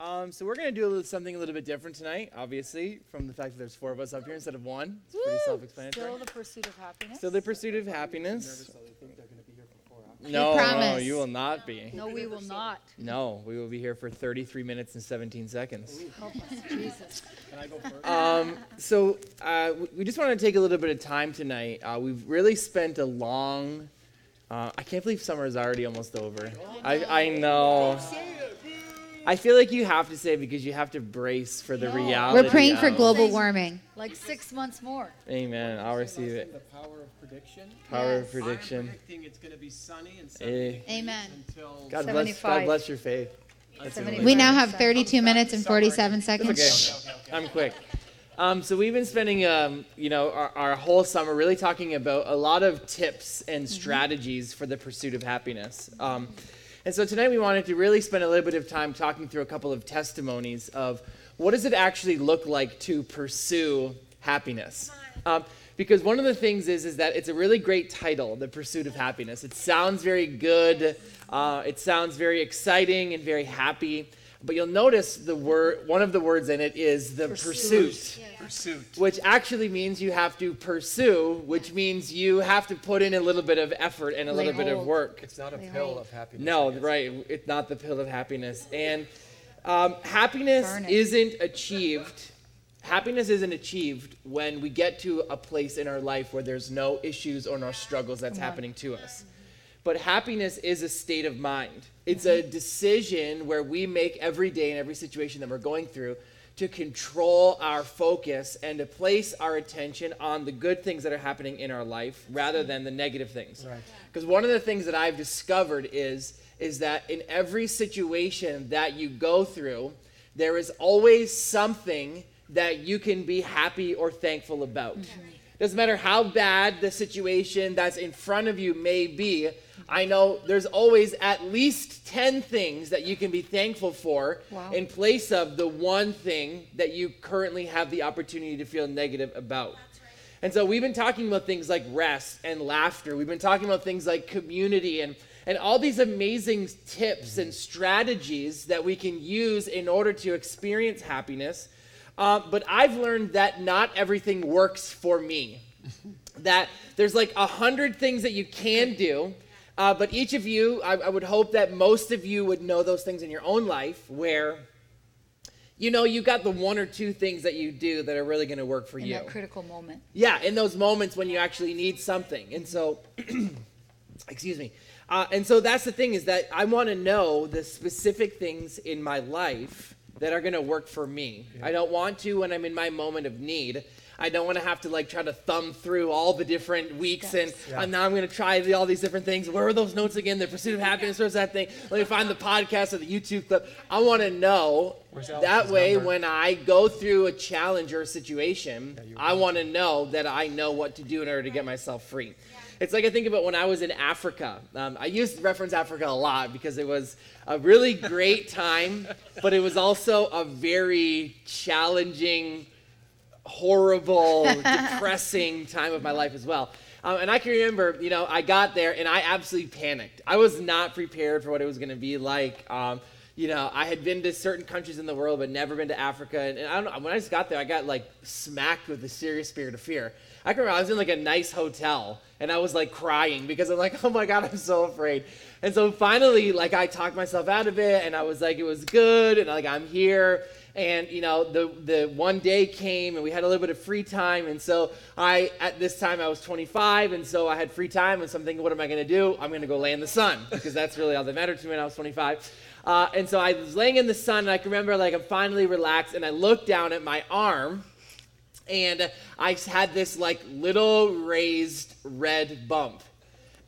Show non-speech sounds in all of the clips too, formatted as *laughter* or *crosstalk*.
Um, so we're gonna do a little, something a little bit different tonight, obviously, from the fact that there's four of us up here instead of one. It's pretty self-explanatory. Still the pursuit of happiness. Still the pursuit of happiness. So they think they're going to be here for four hours. No, no, promise. you will not be. no, we will not. No, we will be here for 33 minutes and 17 seconds. Help us, Jesus. Can I go first? Um, so uh, we- we just want to take a little bit of time tonight. Uh, we've really spent a long. Uh, I can't believe summer is already almost over. I, I know. I feel like you have to say it because you have to brace for the No. reality. We're praying for of- global warming. Like six months more. Amen. I'll receive it. The power of prediction. Power of Yes. prediction. I'm predicting it's going to be sunny and Eh. 70 Amen. until God bless. God 75. bless your faith. Seventy- We now have 32 minutes and 47 seconds. Okay. I'm quick. Um, so we've been spending, um, you know, our, our whole summer really talking about a lot of tips and strategies for the pursuit of happiness. Um, and so tonight we wanted to really spend a little bit of time talking through a couple of testimonies of what does it actually look like to pursue happiness. Um, because one of the things is is that it's a really great title, the pursuit of happiness. It sounds very good. Uh, it sounds very exciting and very happy. But you'll notice the word, one of the words in it is the pursuit, pursuit. which actually means you have to pursue, which means you have to put in a little bit of effort and a Lay little bit of work. It's not a They pill hold. of happiness. No, right. It's not the pill of happiness. And um, happiness Burn it. isn't achieved. Happiness isn't achieved when we get to a place in our life where there's no issues or no struggles that's happening to us. But happiness is a state of mind. It's a mm-hmm. decision where we make every day in every situation that we're going through to control our focus and to place our attention on the good things that are happening in our life rather than the negative things. Right. Because one of the things that I've discovered is is that in every situation that you go through, there is always something that you can be happy or thankful about. Mm-hmm. Doesn't matter how bad the situation that's in front of you may be. I know there's always at least 10 things that you can be thankful for Wow. in place of the one thing that you currently have the opportunity to feel negative about. And so we've been talking about things like rest and laughter. We've been talking about things like community and, and all these amazing tips and strategies that we can use in order to experience happiness. Uh, but I've learned that not everything works for me. *laughs* that there's like a hundred things that you can do. Uh, but each of you, I, I would hope that most of you would know those things in your own life where, you know, you got the one or two things that you do that are really going to work for In you. that critical moment. Yeah, in those moments when you actually need something. And so, *clears throat* excuse me. Uh, and so that's the thing is that I want to know the specific things in my life that are going to work for me. I don't want to when I'm in my moment of need. I don't want to have to like try to thumb through all the different weeks and Yeah. now I'm going to try the, all these different things. Where are those notes again? The pursuit of happiness. Where's that thing? Let me find the podcast or the YouTube clip. I want to know that way number? when I go through a challenge or a situation, Yeah, I want to know that I know what to do in order to get myself free. It's like I think about when I was in Africa. Um, I used to reference Africa a lot because it was a really great time, but it was also a very challenging, horrible, *laughs* depressing time of my life as well. Um, and I can remember, you know, I got there and I absolutely panicked. I was not prepared for what it was going to be like. Um, you know, I had been to certain countries in the world, but never been to Africa. And, and I don't know, when I just got there, I got like smacked with a serious spirit of fear. I can remember I was in like a nice hotel and I was like crying because I'm like, *laughs* oh my God, I'm so afraid. And so finally, like I talked myself out of it and I was like, it was good and like I'm here. And you know, the the one day came and we had a little bit of free time. And so I at this time I was 25 and so I had free time and so I'm thinking, what am I gonna do? I'm gonna go lay in the sun *laughs* because that's really all that mattered to me when I was 25. Uh, and so I was laying in the sun and I can remember like I'm finally relaxed and I looked down at my arm and I had this like little raised red bump.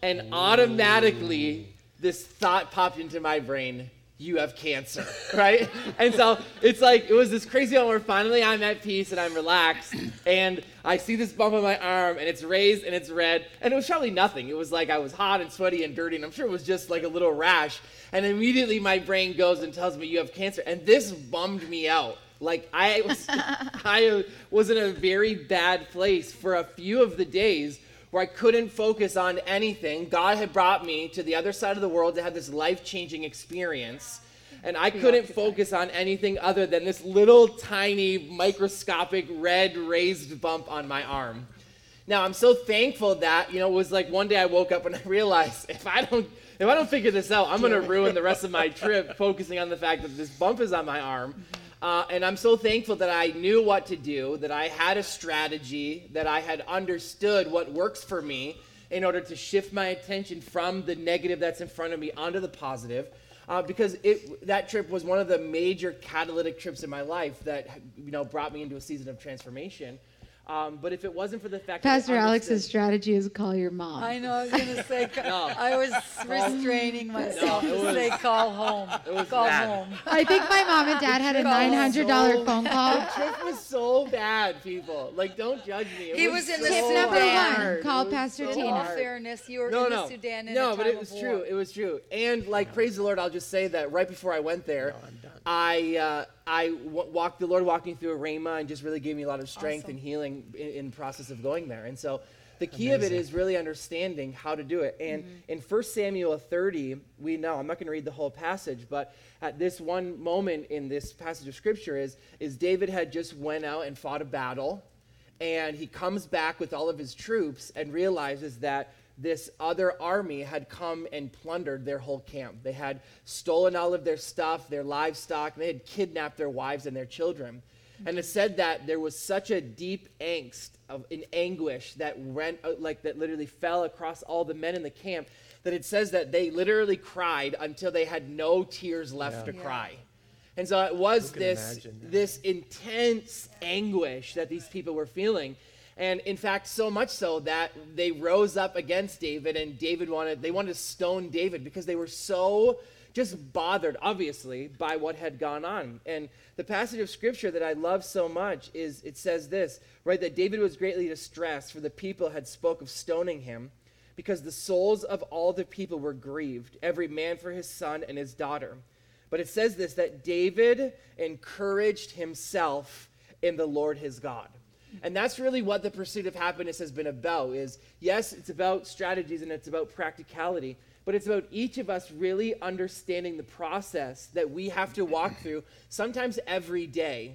And automatically, this thought popped into my brain you have cancer, *laughs* right? and so it's like, it was this crazy moment where finally I'm at peace and I'm relaxed. And I see this bump on my arm and it's raised and it's red. And it was probably nothing. It was like I was hot and sweaty and dirty. And I'm sure it was just like a little rash. And immediately my brain goes and tells me you have cancer. And this bummed me out. Like I was, *laughs* I was in a very bad place for a few of the days where I couldn't focus on anything. God had brought me to the other side of the world to have this life changing experience. and I couldn't focus on anything other than this little tiny microscopic red raised bump on my arm. Now I'm so thankful that you know it was like one day I woke up and *laughs* I realized if I don't if I don't figure this out, I'm gonna ruin the rest of my trip focusing on the fact that this bump is on my arm. Mm-hmm. Uh, and I'm so thankful that I knew what to do, that I had a strategy, that I had understood what works for me in order to shift my attention from the negative that's in front of me onto the positive. Uh, because it, that trip was one of the major catalytic trips in my life that you know brought me into a season of transformation. Um, but if it wasn't for the fact Pastor that I Alex's strategy is call your mom. I know, I was gonna say, *laughs* No. I was restraining myself No, to was- say, call home, It was call bad. home. *laughs* I think my mom and *laughs* dad had a nine hundred dollar so- phone call. The trip was so bad, people. Like, don't judge me. It He was, was in the so Tip number Sudan. one: hard. call Pastor so In all Tina. fairness, you were no, in no, the Sudan in no, a but it was true. war. It was true. And like, praise the Lord, I'll just say that right before I went there, I uh, I walked. The Lord walked me through a rhema and just really gave me a lot of strength Awesome. and healing in, in the process of going there. And so. The key of it is really understanding how to do it. And in 1 Samuel 30, we know, I'm not going to read the whole passage, but at this one moment in this passage of scripture is, is David had just went out and fought a battle and he comes back with all of his troops and realizes that this other army had come and plundered their whole camp. They had stolen all of their stuff, their livestock, and they had kidnapped their wives and their children. And it said that there was such a deep angst of in anguish that went uh, like that literally fell across all the men in the camp that it says that they literally cried until they had no tears left to Yeah. cry. And so it was this this intense anguish that these people were feeling. And in fact, so much so that they rose up against David and David wanted they wanted to stone David because they were so just bothered obviously by what had gone on. And the passage of scripture that I love so much is it says this, right that David was greatly distressed for the people had spoke of stoning him because the souls of all the people were grieved, every man for his son and his daughter. But it says this that David encouraged himself in the Lord his God. And that's really what the pursuit of happiness has been about is yes, it's about strategies and it's about practicality, but it's about each of us really understanding the process that we have to walk through sometimes every day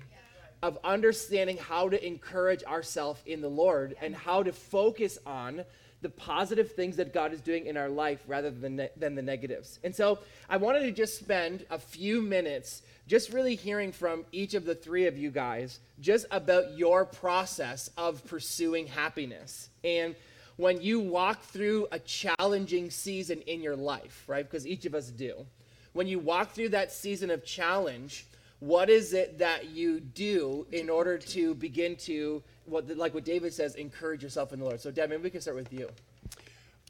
of understanding how to encourage ourselves in the Lord and how to focus on the positive things that God is doing in our life rather than, ne- than the negatives. And so I wanted to just spend a few minutes just really hearing from each of the three of you guys just about your process of pursuing happiness. And when you walk through a challenging season in your life, right? Because each of us do. When you walk through that season of challenge, what is it that you do in order to begin to what like what David says, encourage yourself in the Lord. So Deb, maybe we can start with you.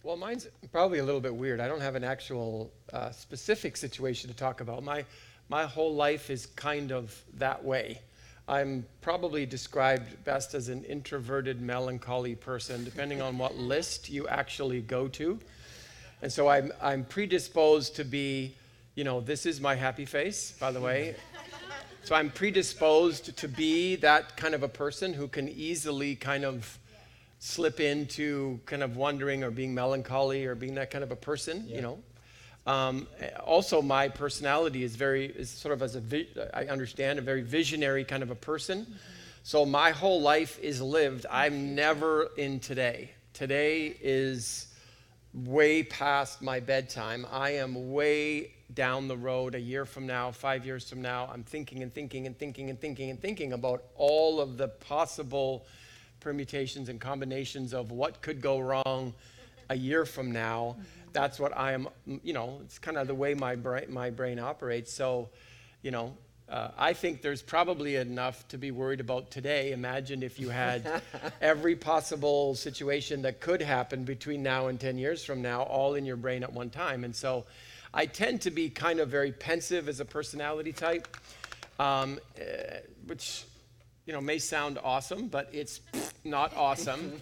Well, mine's probably a little bit weird. I don't have an actual uh, specific situation to talk about. My, my whole life is kind of that way. I'm probably described best as an introverted, melancholy person, depending on what list you actually go to. And so I'm, I'm predisposed to be, you know, this is my happy face, by the way. So I'm predisposed to be that kind of a person who can easily kind of slip into kind of wondering or being melancholy or being that kind of a person, you know. Um, also, my personality is very, is sort of as a, vi- I understand, a very visionary kind of a person. So my whole life is lived. I'm never in today. Today is way past my bedtime. I am way down the road a year from now, five years from now. I'm thinking and thinking and thinking and thinking and thinking about all of the possible permutations and combinations of what could go wrong a year from now. That's what I am, you know, it's kind of the way my brain, my brain operates. So, you know, uh, I think there's probably enough to be worried about today. Imagine if you had *laughs* every possible situation that could happen between now and 10 years from now, all in your brain at one time. And so I tend to be kind of very pensive as a personality type, um, uh, which, you know, may sound awesome, but it's not awesome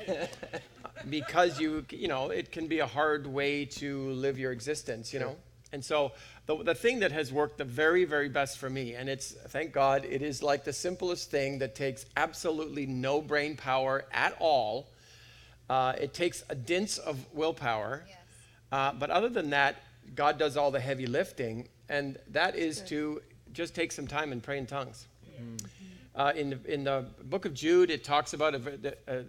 *laughs* because you, you know, it can be a hard way to live your existence, you know? And so the, the thing that has worked the very, very best for me, and it's, thank God, it is like the simplest thing that takes absolutely no brain power at all. Uh, it takes a dince of willpower. Uh, but other than that, God does all the heavy lifting. and that is to just take some time and pray in tongues. Uh, in, the, in the book of Jude, it talks about a, the, uh,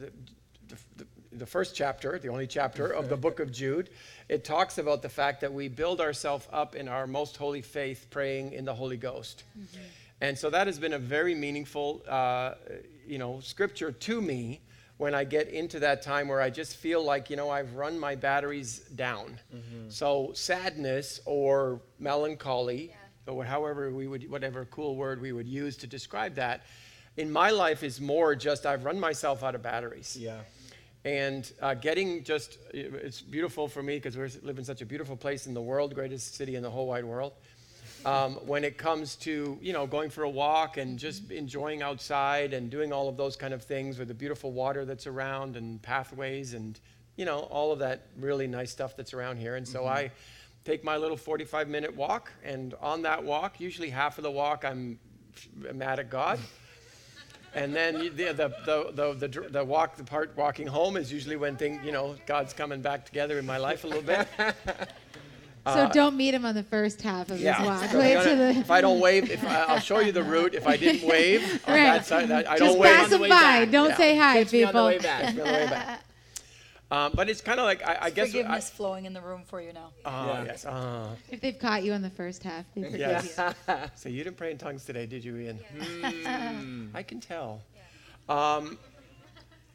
the, the, the first chapter, the only chapter of the book of Jude. It talks about the fact that we build ourselves up in our most holy faith praying in the Holy Ghost. And so that has been a very meaningful, uh, you know, scripture to me when I get into that time where I just feel like, you know, I've run my batteries down. So sadness or melancholy, or however we would, whatever cool word we would use to describe that, in my life is more just I've run myself out of batteries. Yeah. And uh, getting just, it's beautiful for me because we live in such a beautiful place in the world, greatest city in the whole wide world. Um, when it comes to, you know, going for a walk and just enjoying outside and doing all of those kind of things with the beautiful water that's around and pathways and, you know, all of that really nice stuff that's around here. And so I take my little 45 minute walk. And on that walk, usually half of the walk, I'm mad at God. *laughs* And then the, the, the, the, the, the walk, the part walking home is usually when thing, you know, God's coming back together in my life a little bit. *laughs* So don't meet him on the first half of Uh, Yeah. his walk. So Wait if, to I- the. if I don't wave, if I, I'll show you the route. If I didn't wave *laughs* on Right. that side, I, I Just don't wave. pass him by. back. Don't Yeah. say hi, Catch me on the people. way back. On the way back. *laughs* Um, but it's kind of like I, I guess. Forgiveness flowing in the room for you now. I, oh, Yeah. yes. ah. If they've caught you on the first half, they forgive Yes. you. *laughs* So you didn't pray in tongues today, did you, Ian? I can tell. Um,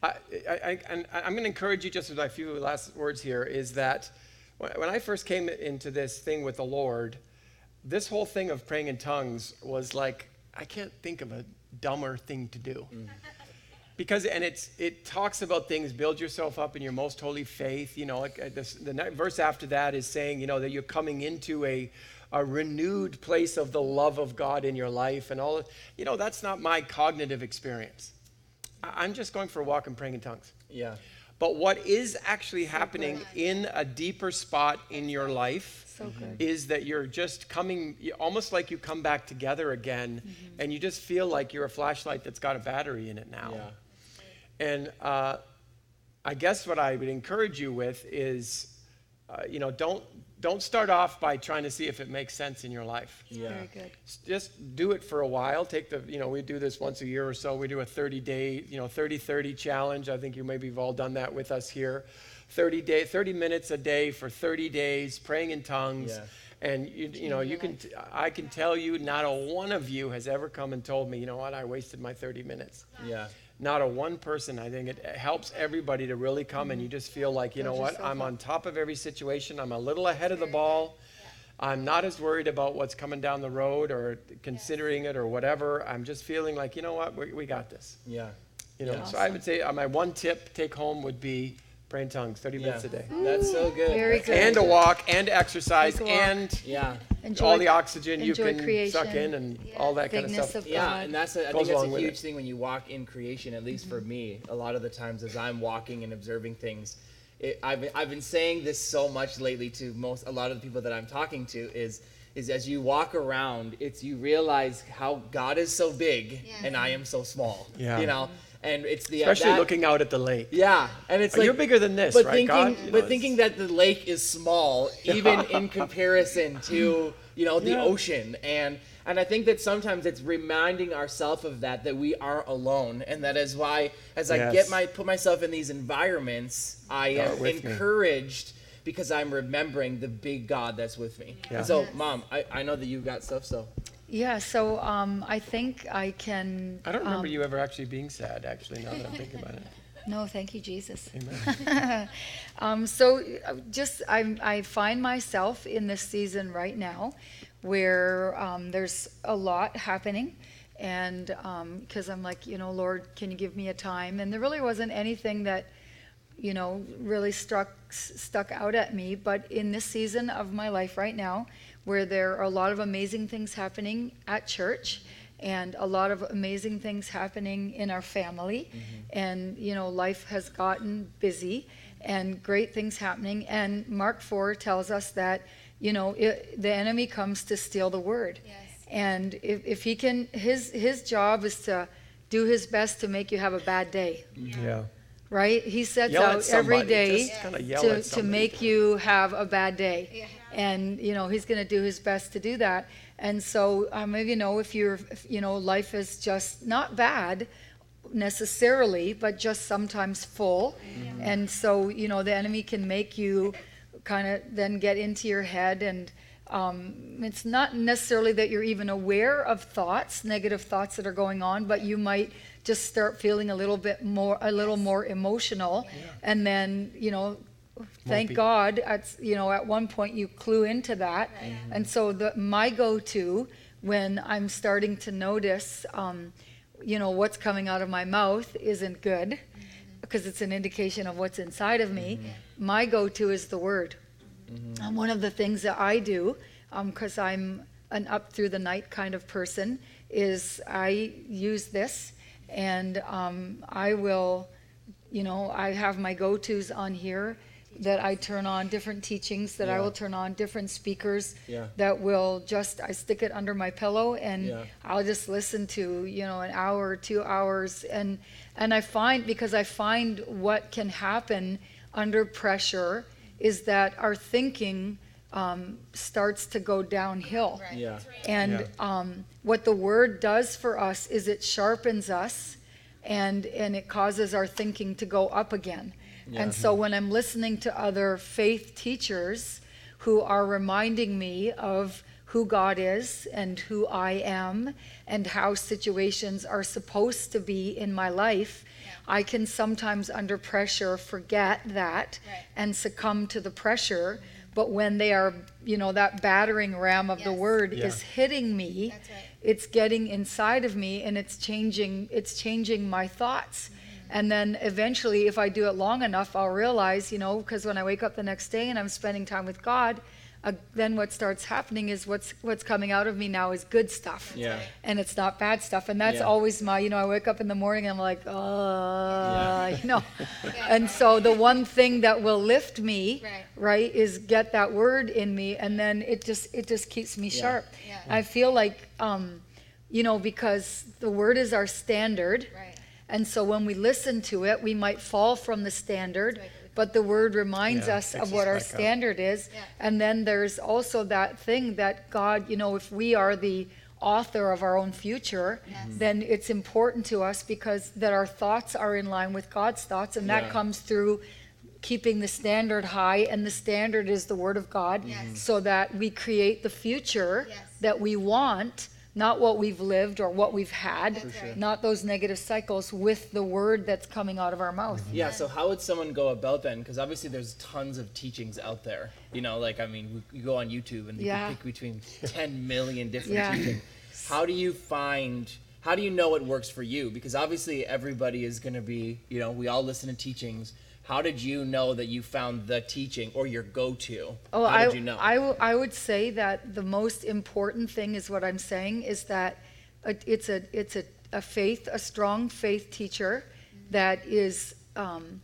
I, I, I, and I- I'm going to encourage you just with my few last words here is that when, I first came into this thing with the Lord, this whole thing of praying in tongues was like, I can't think of a dumber thing to do. *laughs* Because, and it's, it talks about things, build yourself up in your most holy faith. You know, like uh, this, the verse after that is saying, you know, that you're coming into a, a renewed place of the love of God in your life and all. You know, that's not my cognitive experience. I'm just going for a walk and praying in tongues. Yeah. But what is actually happening in a deeper spot in your life So good. is that you're just coming, almost like you come back together again, Mm-hmm. and you just feel like you're a flashlight that's got a battery in it now. Yeah. And uh, I guess what I would encourage you with is, uh, you know, don't don't start off by trying to see if it makes sense in your life. Yeah. Very good. Just do it for a while. Take the, you know, we do this once a year or so. We do a 30 day, you know, 30 30 challenge. I think you maybe have all done that with us here. 30 day, 30 minutes a day for 30 days, praying in tongues. Yeah. And you, you know, you can, t- I can tell you, not a one of you has ever come and told me, you know what, I wasted my 30 minutes Yeah. Not a one person. I think it helps everybody to really come and you just feel like, you know what, yourself I'm up. on top of every situation. I'm a little ahead of the ball. I'm not as worried about what's coming down the road or considering it or whatever. I'm just feeling like, you know what, we, we got this. Yeah. You know, Yeah. so I would say uh, my one tip take home would be pray in tongues, 30 minutes a day. Mm. That's so good. Very good. And a walk and exercise Take a walk. and Yeah. Enjoy, all the oxygen you can creation. suck in and all that kind of stuff. of Yeah, and that's a, I Goes think that's a huge thing when you walk in creation. At least for me, a lot of the times as I'm walking and observing things, it, I've been, I've been saying this so much lately to most a lot of the people that I'm talking to is is as you walk around, it's you realize how God is so big and I am so small. Yeah. You know, and it's the uh, Especially that- looking out at the lake. Yeah, and it's Oh, like you're bigger than this, but right, thinking, God? You know, but thinking that the lake is small, *laughs* even in comparison to you know the Yeah. ocean, and and I think that sometimes it's reminding ourselves of that that we aren't alone, and that is why as I get my put myself in these environments, I are am with me. encouraged because I'm remembering the big God that's with me. Yeah. So, Mom, I, I know that you've got stuff, so Yeah, so um, I think I can. I don't remember um, you ever actually being sad, actually, now that I'm thinking about it. *laughs* No, thank you, Jesus. Amen. *laughs* Um, so uh, just I, I find myself in this season right now where um, there's a lot happening and because i'm like you know lord can you give me a time and there really wasn't anything that you know really struck s- stuck out at me but in this season of my life right now where there are a lot of amazing things happening at church and a lot of amazing things happening in our family. Mm-hmm. And you know life has gotten busy and great things happening. And mark 4 tells us that you know it, the enemy comes to steal the word. And if, if he can his his job is to do his best to make you have a bad day. Yeah. right? He sets Yell out every somebody. day Just kinda yell to, to make you have a bad day and you know he's going to do his best to do that. And so um, you know if you're if, you know life is just not bad necessarily but just sometimes full. And so you know the enemy can make you kind of then get into your head and um, it's not necessarily that you're even aware of thoughts negative thoughts that are going on but you might just start feeling a little bit more a little more emotional. And then you know thank god at you know at one point you clue into that. And so the my go-to when i'm starting to notice um, you know what's coming out of my mouth isn't good because it's an indication of what's inside of me. My go-to is the word. And one of the things that I do, because I'm an up through the night kind of person, is I use this and um, I will, you know, I have my go tos on here that I turn on different teachings, that I Yeah. will turn on different speakers Yeah. that will just, I stick it under my pillow and Yeah. I'll just listen to, you know, an hour or two hours. And, and I find, because I find what can happen under pressure is that our thinking um, starts to go downhill. Yeah. And Yeah. um, what the word does for us is it sharpens us and, and it causes our thinking to go up again. And so when I'm listening to other faith teachers who are reminding me of who God is and who I am and how situations are supposed to be in my life, I can sometimes under pressure forget that Right. and succumb to the pressure. But when they are, you know, that battering ram of the word Yeah. is hitting me, That's right. it's getting inside of me and it's changing it's changing my thoughts and then eventually if i do it long enough i'll realize you know because when i wake up the next day and i'm spending time with god uh, then what starts happening is what's what's coming out of me now is good stuff Yeah. and it's not bad stuff and that's Yeah. always my you know i wake up in the morning and i'm like uh you know *laughs* and so the one thing that will lift me Right. right is get that word in me and then it just it just keeps me Yeah. sharp Yeah. i feel like um you know because the word is our standard Right. And so when we listen to it we might fall from the standard but the word reminds Yeah, us of what our back up. standard is Yeah. and then there's also that thing that god you know if we are the author of our own future Yes. then it's important to us because that our thoughts are in line with god's thoughts and that Yeah. comes through keeping the standard high and the standard is the word of god Yes. so that we create the future Yes. that we want not what we've lived or what we've had That's right. not those negative cycles with the word that's coming out of our mouth mm-hmm. Yeah, so how would someone go about then? Because obviously there's tons of teachings out there. You know, like, I mean, you go on YouTube and you Yeah. can pick between *laughs* 10 million different Yeah. teachings. How do you find, how do you know what works for you? Because obviously everybody is going to be, you know, we all listen to teachings. How did you know that you found the teaching or your go to? Oh, how I, did you know? I, w- I would say that the most important thing is what I'm saying is that it's a it's a, a faith, a strong faith teacher that is um,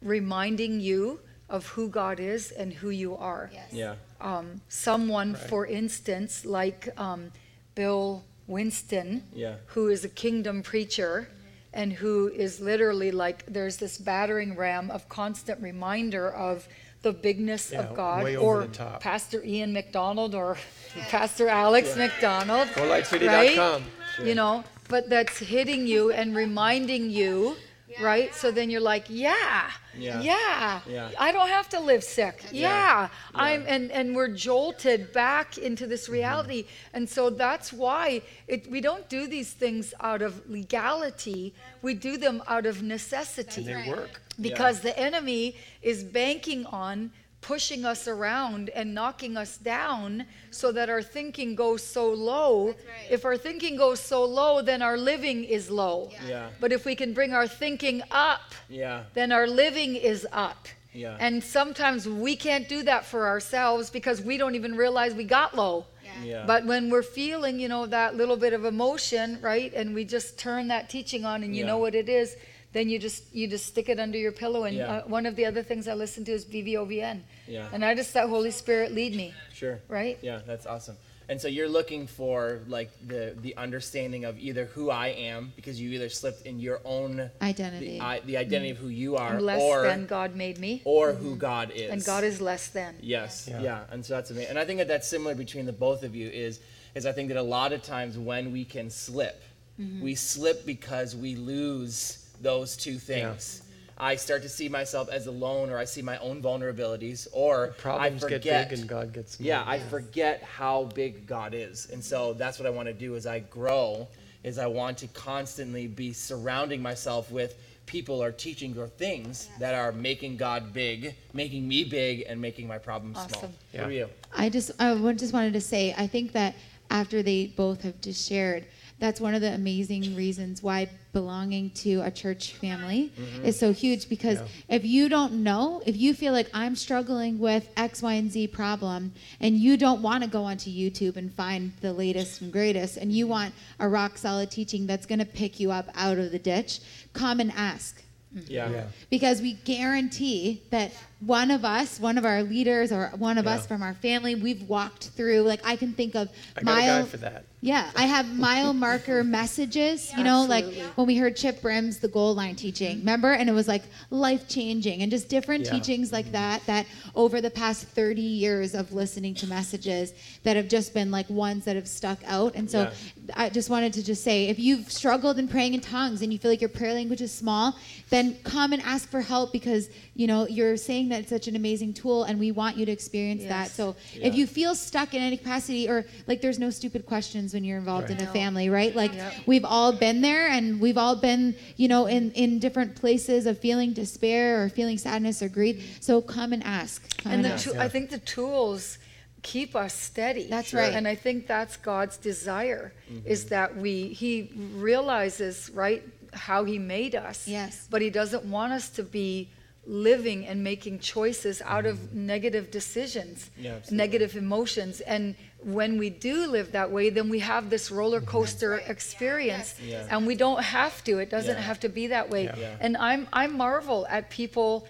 reminding you of who God is and who you are. Yes. yeah. Um, someone, Right. for instance, like um, Bill Winston, Yeah. who is a kingdom preacher and who is literally like there's this battering ram of constant reminder of the bigness Yeah, of God way over or the top. Pastor Ian McDonald or *laughs* Pastor Alex McDonald GoLightCity.com. you know but that's hitting you and reminding you right so then you're like yeah Yeah. yeah, Yeah. i don't have to live sick yeah, Yeah. i'm and and we're jolted back into this Mm-hmm. reality and so that's why it, we don't do these things out of legality we do them out of necessity they work. because the enemy is banking on pushing us around and knocking us down so that our thinking goes so low. That's right. If our thinking goes so low, then our living is low. Yeah. Yeah. But if we can bring our thinking up, Yeah. then our living is up. Yeah. And sometimes we can't do that for ourselves because we don't even realize we got low. Yeah. Yeah. But when we're feeling, you know, that little bit of emotion, right, and we just turn that teaching on, and you Yeah. know what it is, then you just you just stick it under your pillow. And Yeah. uh, one of the other things I listen to is BVOVN, Yeah. and I just let Holy Spirit lead me, Sure. right? Yeah, that's awesome. And so you're looking for like the the understanding of either who I am because you either slipped in your own Identity. the, I, the identity of who you are, I'm less or than God made me, or who God is. and God is less than. Yes, Yeah. yeah. and so that's amazing. And I think that that's similar between the both of you is is I think that a lot of times when we can slip, we slip because we lose those two things. I start to see myself as alone, or I see my own vulnerabilities, or Problems I get forget. big and God gets small. Yeah, I forget how big God is. And so that's what I want to do as I grow is I want to constantly be surrounding myself with people or teaching or things that are making God big, making me big and making my problems small. Awesome. What are you? I just I just wanted to say I think that after they both have just shared, that's one of the amazing reasons why belonging to a church family mm-hmm. is so huge because Yeah. if you don't know, if you feel like I'm struggling with X, Y, and Z problem and you don't want to go onto YouTube and find the latest and greatest and you want a rock solid teaching that's going to pick you up out of the ditch, come and ask Yeah. Yeah. because we guarantee that one of us, one of our leaders, or one of us from our family, we've walked through. Like I can think of I got a guy mile. for that. Yeah, I have mile marker *laughs* messages. You know, like when we heard Chip Brim's the goal line teaching, remember? And it was like life changing, and just different Yeah. teachings like that. That over the past thirty years of listening to messages that have just been like ones that have stuck out. And so Yeah. I just wanted to just say, if you've struggled in praying in tongues and you feel like your prayer language is small, then come and ask for help because you know you're saying that it's such an amazing tool, and we want you to experience that. So Yeah. if you feel stuck in any capacity, or like there's no stupid questions when you're involved in a family, right? Like Yep. we've all been there, and we've all been, you know, in in different places of feeling despair or feeling sadness or grief. So come and ask. Come And and the ask. tu- I think the tools keep us steady. That's Sure. right. And I think that's God's desire Mm-hmm. is that we He realizes right how He made us. Yes. But He doesn't want us to be living and making choices out of negative decisions, Mm-hmm. Yeah, negative emotions. And when we do live that way, then we have this roller coaster experience. Yeah. And we don't have to. It doesn't Yeah. have to be that way. Yeah. Yeah. And I'm I marvel at people,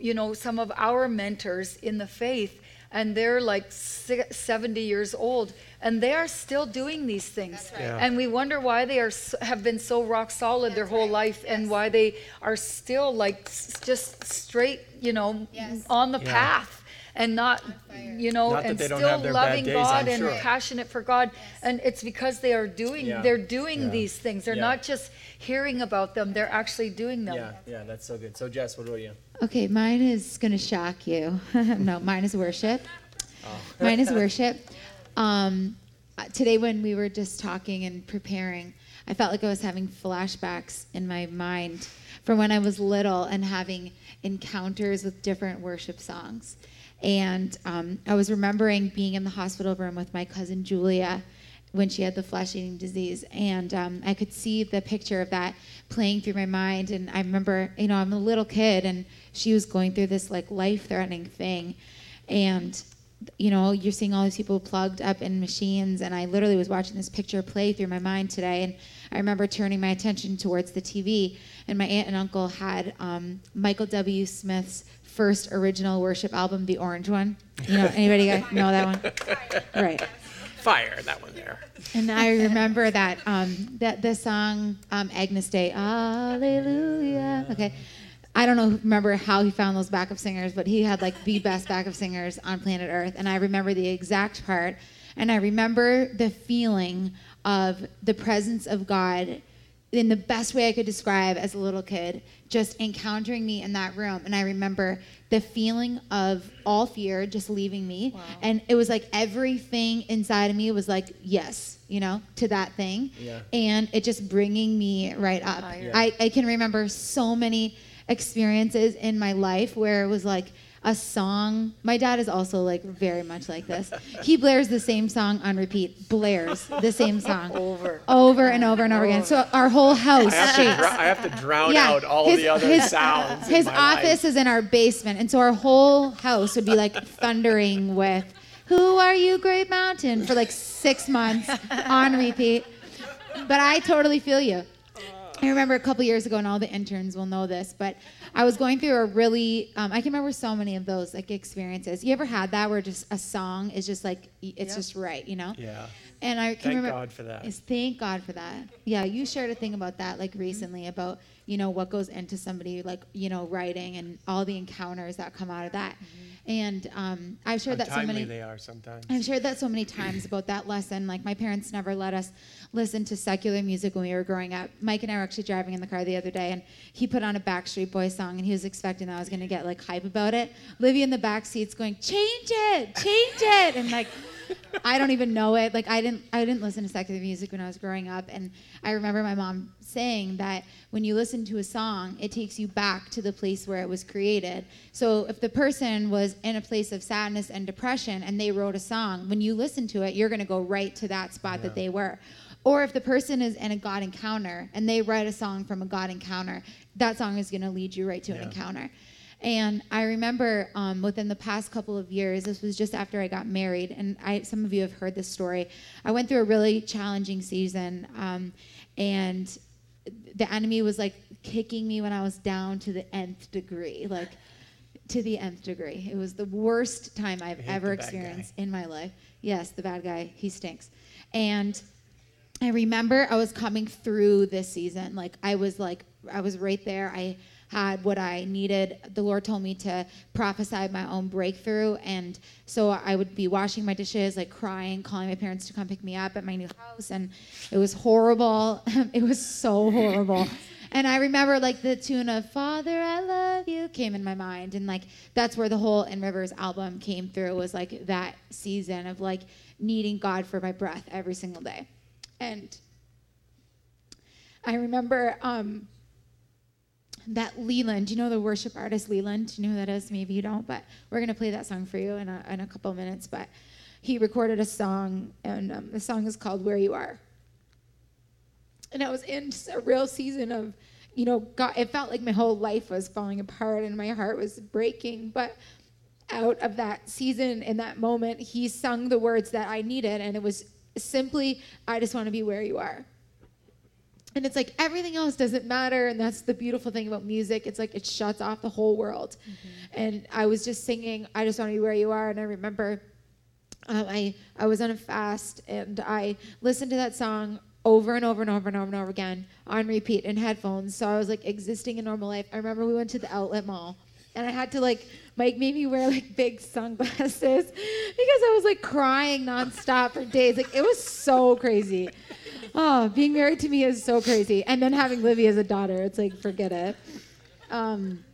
you know, some of our mentors in the faith, and they're like 70 years old, and they are still doing these things. Yeah. And we wonder why they are have been so rock solid their whole life, and why they are still like just straight, you know, Yes. on the Yeah. path. And not, you know, Not and still have their bad loving days, God I'm and sure. passionate for God, and it's because they are doing, Yeah. they're doing Yeah. these things. They're Yeah. not just hearing about them; they're actually doing them. Yeah, yeah, that's so good. So Jess, what about you? Okay, mine is going to shock you. *laughs* no, mine is worship. mine is *laughs* worship. Um, today, when we were just talking and preparing, I felt like I was having flashbacks in my mind from when I was little and having encounters with different worship songs. And um, I was remembering being in the hospital room with my cousin Julia when she had the flesh eating disease. And um, I could see the picture of that playing through my mind. And I remember, you know, I'm a little kid and she was going through this like life threatening thing. And, you know, you're seeing all these people plugged up in machines. And I literally was watching this picture play through my mind today. And I remember turning my attention towards the TV. And my aunt and uncle had um, Michael W. Smith's first original worship album, the orange one. You know, anybody got- *laughs* know that one? Right. Fire, that one there. And I remember that um, that the song um, Agnus Dei, Hallelujah. Okay, I don't know, remember how he found those backup singers, but he had like the best backup singers on planet Earth. And I remember the exact part, and I remember the feeling of the presence of God in the best way I could describe as a little kid, just encountering me in that room. And I remember the feeling of all fear just leaving me. And it was like everything inside of me was like, yes, you know, to that thing. Yeah. And it just bringing me right up. Higher. I, I can remember so many experiences in my life where it was like, a song. My dad is also like very much like this. He blares the same song on repeat. Blares the same song *laughs* Over. over and over and over again. So our whole house I have, to shakes. dr- I have to drown Yeah, out all his- the other his- sounds. in His my office life. is in our basement, and so our whole house would be like thundering with "Who are you, Great Mountain?" for like six months on repeat. But I totally feel you. I remember a couple years ago, and all the interns will know this, but I was going through a really, um, I can remember so many of those like experiences. You ever had that where just a song is just like, it's Yeah. just right, you know? Yeah. And I can Thank remember. God for that. Is thank God for that. Yeah, you shared a thing about that like recently about you know what goes into somebody like you know writing and all the encounters that come out of that. And um, I've shared How that so many. they are sometimes. I've shared that so many times about that lesson. Like my parents never let us listen to secular music when we were growing up. Mike and I were actually driving in the car the other day, and he put on a Backstreet Boys song, and he was expecting that I was going to get like hype about it. Livy in the back seat's going, "Change it, change it," and like. I don't even know it. Like I didn't I didn't listen to secular music when I was growing up and I remember my mom saying that when you listen to a song, it takes you back to the place where it was created. So if the person was in a place of sadness and depression and they wrote a song, when you listen to it, you're going to go right to that spot that they were. Or if the person is in a God encounter and they write a song from a God encounter, that song is going to lead you right to an encounter. And I remember um, within the past couple of years, this was just after I got married, and I, some of you have heard this story. I went through a really challenging season, um, and the enemy was like kicking me when I was down to the nth degree, like to the nth degree. It was the worst time I've ever bad guy. experienced in my life. Yes, the bad guy, he stinks. And I remember I was coming through this season. Like I was like I was right there. I had what I needed. The Lord told me to prophesy my own breakthrough, and so I would be washing my dishes, like crying, calling my parents to come pick me up at my new house, and it was horrible. *laughs* it was so horrible. And I remember like the tune of "Father, I love you" came in my mind, and like that's where the whole In Rivers album came through. Was like that season of like needing God for my breath every single day. And I remember um, that Leeland, you know the worship artist Leeland? You know who that is? Maybe you don't, but we're going to play that song for you in a, in a couple minutes. But he recorded a song, and um, the song is called Where You Are. And I was in a real season of, you know, God, it felt like my whole life was falling apart and my heart was breaking. But out of that season, in that moment, he sung the words that I needed, and it was simply, I just want to be where you are. And it's like everything else doesn't matter. And that's the beautiful thing about music. It's like it shuts off the whole world. And I was just singing, I just want to be where you are. And I remember um, I, I was on a fast and I listened to that song over and over and over and over and over again on repeat in headphones. So I was like existing a normal life. I remember we went to the outlet mall and I had to like Mike made me wear like big sunglasses *laughs* because I was like crying nonstop for days. Like it was so crazy. Oh, being married to me is so crazy. And then having Livy as a daughter, it's like forget it. Um,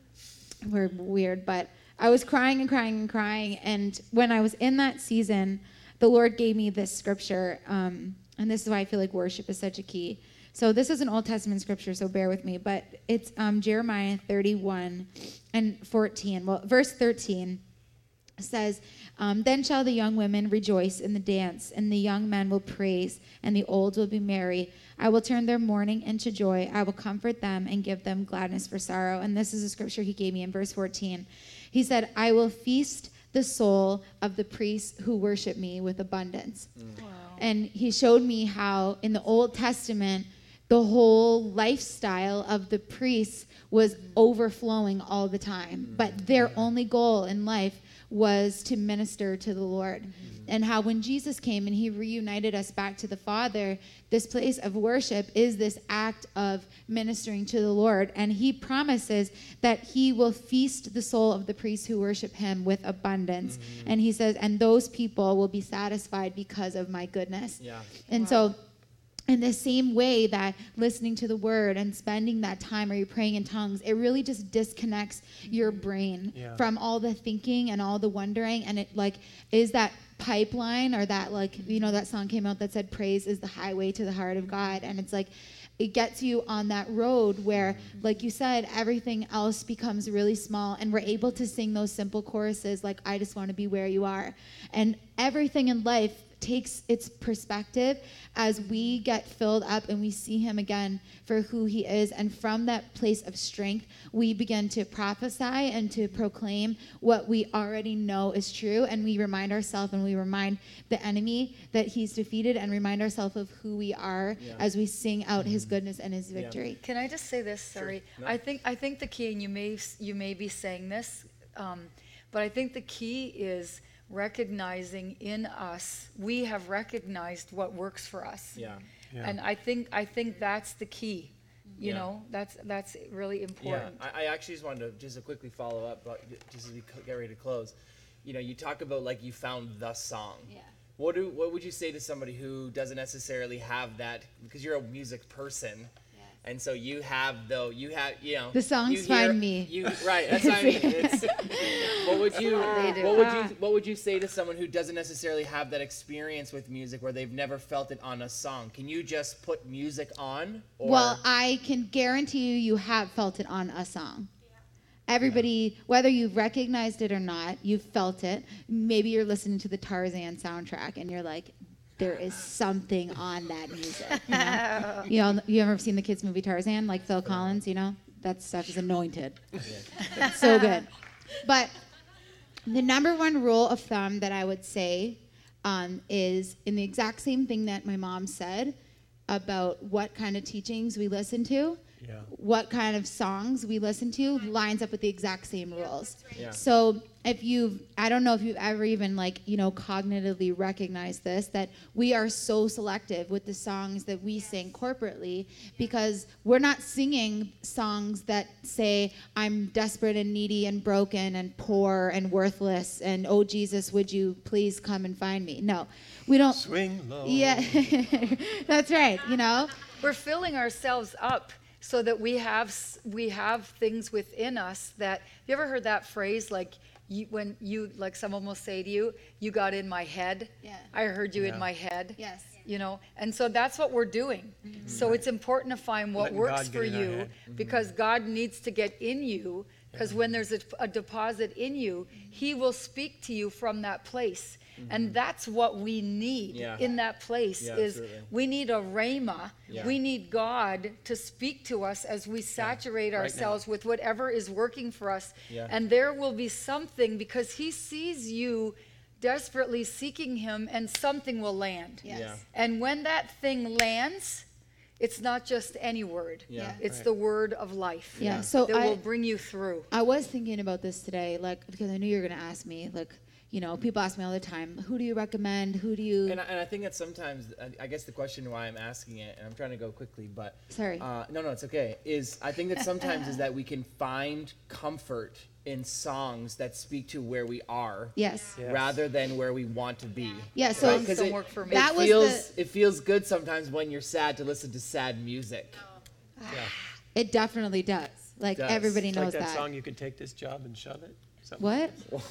we're weird, but I was crying and crying and crying. And when I was in that season, the Lord gave me this scripture. Um, and this is why I feel like worship is such a key. So this is an Old Testament scripture, so bear with me. But it's um, Jeremiah 31 and 14. Well, verse 13 says, um, Then shall the young women rejoice in the dance, and the young men will praise, and the old will be merry. I will turn their mourning into joy. I will comfort them and give them gladness for sorrow. And this is a scripture he gave me in verse 14. He said, I will feast the soul of the priests who worship me with abundance. And he showed me how in the Old Testament, the whole lifestyle of the priests was overflowing all the time. But their only goal in life was to minister to the Lord. Mm-hmm. And how when Jesus came and he reunited us back to the Father, this place of worship is this act of ministering to the Lord. And he promises that he will feast the soul of the priests who worship him with abundance. Mm-hmm. And he says, and those people will be satisfied because of my goodness. Yeah. And so, in the same way that listening to the word and spending that time or you're praying in tongues, it really just disconnects your brain Yeah. from all the thinking and all the wondering. And it like is that pipeline or that like you know that song came out that said praise is the highway to the heart of God. And it's like it gets you on that road where, like you said, everything else becomes really small, and we're able to sing those simple choruses like, I just want to be where you are. And everything in life takes its perspective as we get filled up and we see him again for who he is. And from that place of strength we begin to prophesy and to proclaim what we already know is true. And we remind ourselves and we remind the enemy that he's defeated and remind ourselves of who we are Yeah. as we sing out his goodness and his victory. Can I just say this? Sorry, No. I think I think the key, and you may you may be saying this, um, but I think the key is recognizing in us we have recognized what works for us. Yeah. Yeah. And I think I think that's the key. You Yeah. know, that's that's really Yeah, important. I, I actually just wanted to just to quickly follow up, but just as we get ready to close. You know, you talk about like you found the song. Yeah. What do what would you say to somebody who doesn't necessarily have that because you're a music person, and so you have though you have you know The songs you find me. You right. *laughs* That's what I mean. It's, what would you They what would Ah. you what would you say to someone who doesn't necessarily have that experience with music where they've never felt it on a song? Can you just put music on? Or, Well, I can guarantee you, you have felt it on a song. Everybody, whether you've recognized it or not, you've felt it. Maybe you're listening to the Tarzan soundtrack and you're like, there is something on that music. You know, *laughs* you, know, you ever seen the kids' movie Tarzan, like Phil Collins? You know, that stuff is anointed. *laughs* so good. But the number one rule of thumb that I would say um, is in the exact same thing that my mom said about what kind of teachings we listen to, Yeah. what kind of songs we listen to lines up with the exact same rules. Yeah. So if you've, I don't know if you've ever even like, you know, cognitively recognized this, that we are so selective with the songs that we sing corporately because we're not singing songs that say, I'm desperate and needy and broken and poor and worthless and, oh Jesus, would you please come and find me? No, we don't. Swing low. Yeah, *laughs* that's right, you know? We're filling ourselves up so that we have we have things within us that you ever heard that phrase like you, when you like someone will say to you you got in my head Yeah. i heard you Yeah. in my head Yes. you know and so that's what we're doing mm-hmm. so it's important to find what Letting works for in our you head. Mm-hmm. because god needs to get in you because when there's a, a deposit in you he will speak to you from that place and mm-hmm. that's what we need Yeah. in that place Yeah, is absolutely. we need a rhema. Yeah. We need God to speak to us as we saturate now. ourselves with whatever is working for us. Yeah. And there will be something because He sees you desperately seeking Him, and something will land. Yes. Yeah. And when that thing lands, it's not just any word. Yeah. It's Right. the word of life. Yeah, so that I- will bring you through. I was thinking about this today, like because I knew you were gonna ask me. Like, you know, people ask me all the time, "Who do you recommend? Who do you?" And I, and I think that sometimes, I- I guess the question why I'm asking it, and I'm trying to go quickly, but Sorry. uh, no, no, it's okay. Is I think that sometimes *laughs* is that we can find comfort in songs that speak to where we are, yes. Yes. rather than where we want to be. Yeah. So Right? Songs 'Cause it, work for me. it That was feels the- it feels good sometimes when you're sad to listen to sad music. Ah, yeah. it definitely does. Like Does. everybody It's knows like that, that. song, You Can Take This Job and Shove It. Something. What? *laughs*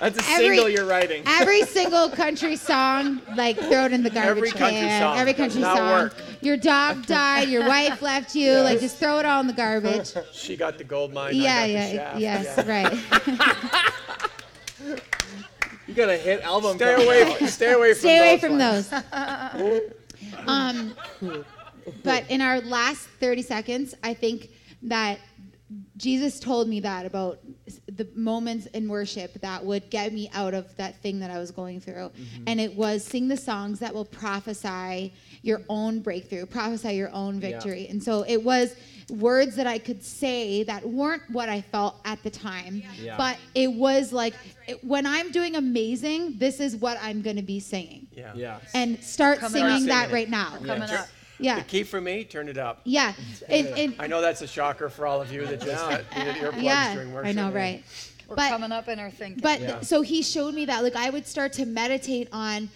That's a Every- single you're writing. Every *laughs* single country song, like throw it in the garbage Every country can. song Every does country not song. work. Your dog died. Your wife left you. Like just throw it all in the garbage. *laughs* She got the gold mine. yeah. I got Yeah. the shaft. Yes. Yeah. Right. You got a hit album. Stay coming away. out. From, stay away from. Stay away those from ones. those. um, but in our last 30 seconds, I think that Jesus told me that about the moments in worship that would get me out of that thing that I was going through. Mm-hmm. And it was sing the songs that will prophesy your own breakthrough, prophesy your own Yeah. victory. And so it was words that I could say that weren't what I felt at the time, Yeah. but it was like it, when I'm doing amazing, this is what I'm going to be singing. Yeah. Yeah. And start Coming singing up. that right now. Coming up. Yeah. The key for me, turn it up. Yeah. *laughs* And, and, I know that's a shocker for all of you that just needed *laughs* earplugs yeah, during worship. I know, right? We're But- coming up in our thinking. But Yeah. so he showed me that like I would start to meditate on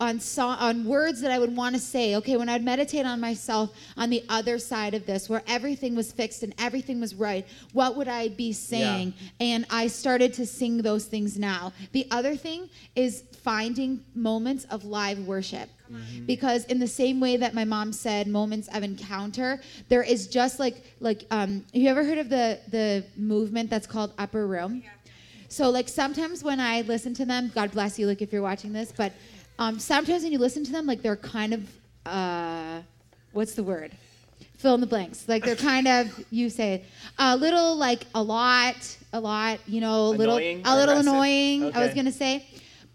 on song, on words that I would want to say. Okay, when I'd meditate on myself on the other side of this, where everything was fixed and everything was right, what would I be saying? And I started to sing those things now. The other thing is finding moments of live worship. Because in the same way that my mom said, moments of encounter, there is just like like um, have you ever heard of the the movement that's called upper room? Yeah. So like sometimes when I listen to them, God bless you, like if you're watching this, but um, sometimes when you listen to them, like they're kind of uh, what's the word? Fill in the blanks. Like they're kind of you say it, a little like a lot, a lot, you know, a little Annoying a little aggressive? annoying. I was gonna say.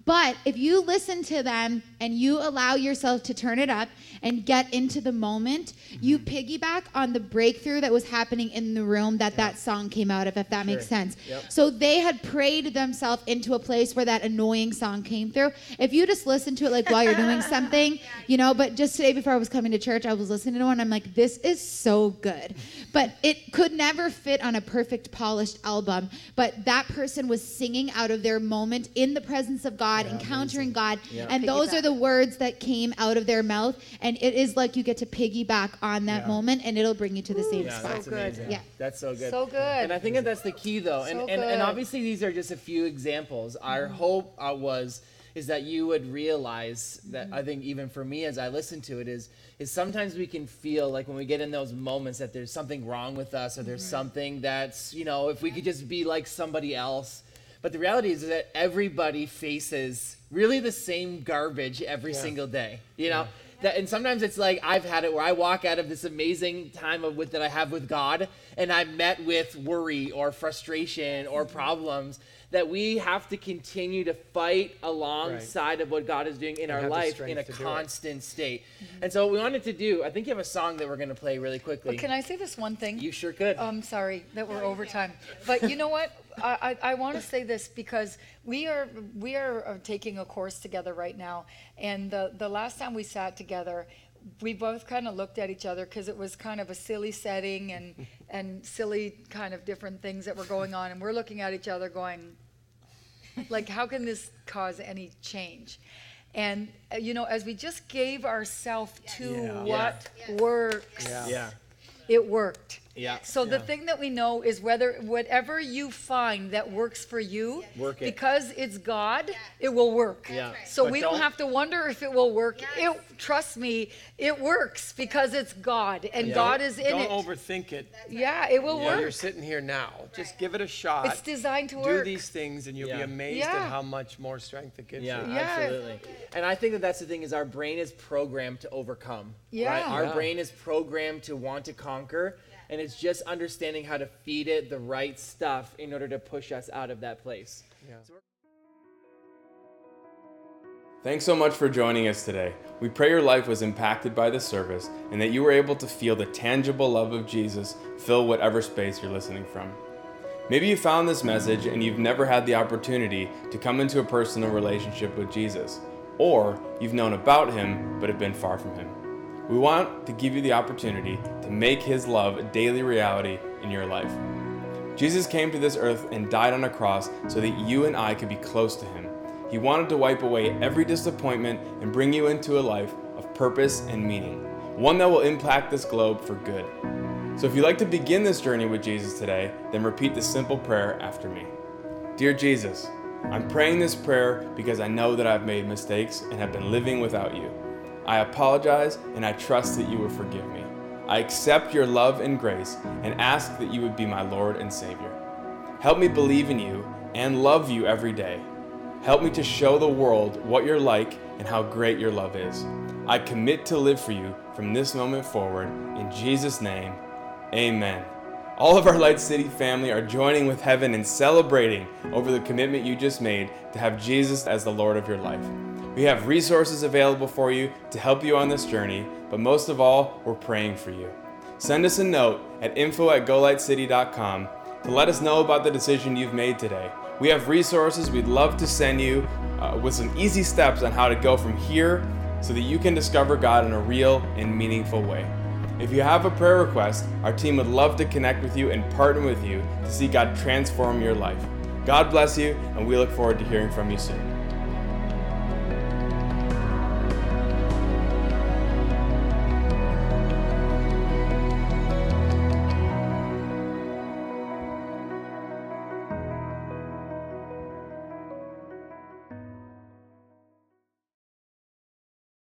But if you listen to them and you allow yourself to turn it up and get into the moment, you Mm-hmm. piggyback on the breakthrough that was happening in the room that that song came out of, if that makes sense. Yep. So they had prayed themselves into a place where that annoying song came through. If you just listen to it like while you're doing *laughs* something, you know, but just today before I was coming to church, I was listening to one. I'm like, this is so good. But it could never fit on a perfect, polished album. But that person was singing out of their moment in the presence of God, encountering God. Yeah. And those are the words that came out of their mouth. And it is like you get to piggyback on that Yeah. moment and it'll bring you to the same Yeah, spot. that's good. amazing. Yeah. That's so good. So good. And I think that that's the key, though. And, So and, and good. obviously, these are just a few examples. Our hope uh, was is that you would realize that I think even for me as I listen to it is is sometimes we can feel like when we get in those moments that there's something wrong with us or there's something that's you know if we could just be like somebody else. But the reality is that everybody faces really the same garbage every single day. You know, that, and sometimes it's like I've had it where I walk out of this amazing time of with that I have with God, and I'm met with worry or frustration or mm-hmm. problems that we have to continue to fight alongside of what God is doing in our life in a to do it. constant state. Mm-hmm. And so what we wanted to do, I think you have a song that we're going to play really quickly. But can I say this one thing? you sure could. Oh, I'm sorry that we're over time, but you know what? I, I, I want to say this because we are we are uh, taking a course together right now, and the the last time we sat together, we both kind of looked at each other because it was kind of a silly setting and *laughs* and silly kind of different things that were going on, and we're looking at each other going, like, how can this cause any change? And uh, you know, as we just gave ourselves to Yeah. what works, Yeah. yeah. it worked. Yeah. So the thing that we know is whether whatever you find that works for you, Work it. because it's God, it will work. Yeah. So But we don't, don't- have to wonder if it will work. It trust me, it works because it's God and God is in it. Don't overthink it. yeah, it will While you're work. sitting here now, just give it a shot. It's designed to work. Do work. these things, and you'll be Yeah. amazed Yeah. at how much more strength it gives Yeah, you. Yeah. absolutely. And I think that that's the thing is our brain is programmed to overcome. Right? Yeah. Our Yeah. brain is programmed to want to conquer, and it's just understanding how to feed it the right stuff in order to push us out of that place. Yeah. Thanks so much for joining us today. We pray your life was impacted by this service and that you were able to feel the tangible love of Jesus fill whatever space you're listening from. Maybe you found this message and you've never had the opportunity to come into a personal relationship with Jesus, or you've known about him but have been far from him. We want to give you the opportunity to make his love a daily reality in your life. Jesus came to this earth and died on a cross so that you and I could be close to him. He wanted to wipe away every disappointment and bring you into a life of purpose and meaning, one that will impact this globe for good. So if you'd like to begin this journey with Jesus today, then repeat this simple prayer after me. Dear Jesus, I'm praying this prayer because I know that I've made mistakes and have been living without you. I apologize and I trust that you will forgive me. I accept your love and grace and ask that you would be my Lord and Savior. Help me believe in you and love you every day. Help me to show the world what you're like and how great your love is. I commit to live for you from this moment forward. In Jesus' name, amen. All of our Light City family are joining with heaven and celebrating over the commitment you just made to have Jesus as the Lord of your life. We have resources available for you to help you on this journey, but most of all, we're praying for you. Send us a note at info at golightcity.com to let us know about the decision you've made today. We have resources we'd love to send you uh, with some easy steps on how to go from here so that you can discover God in a real and meaningful way. If you have a prayer request, our team would love to connect with you and partner with you to see God transform your life. God bless you, and we look forward to hearing from you soon.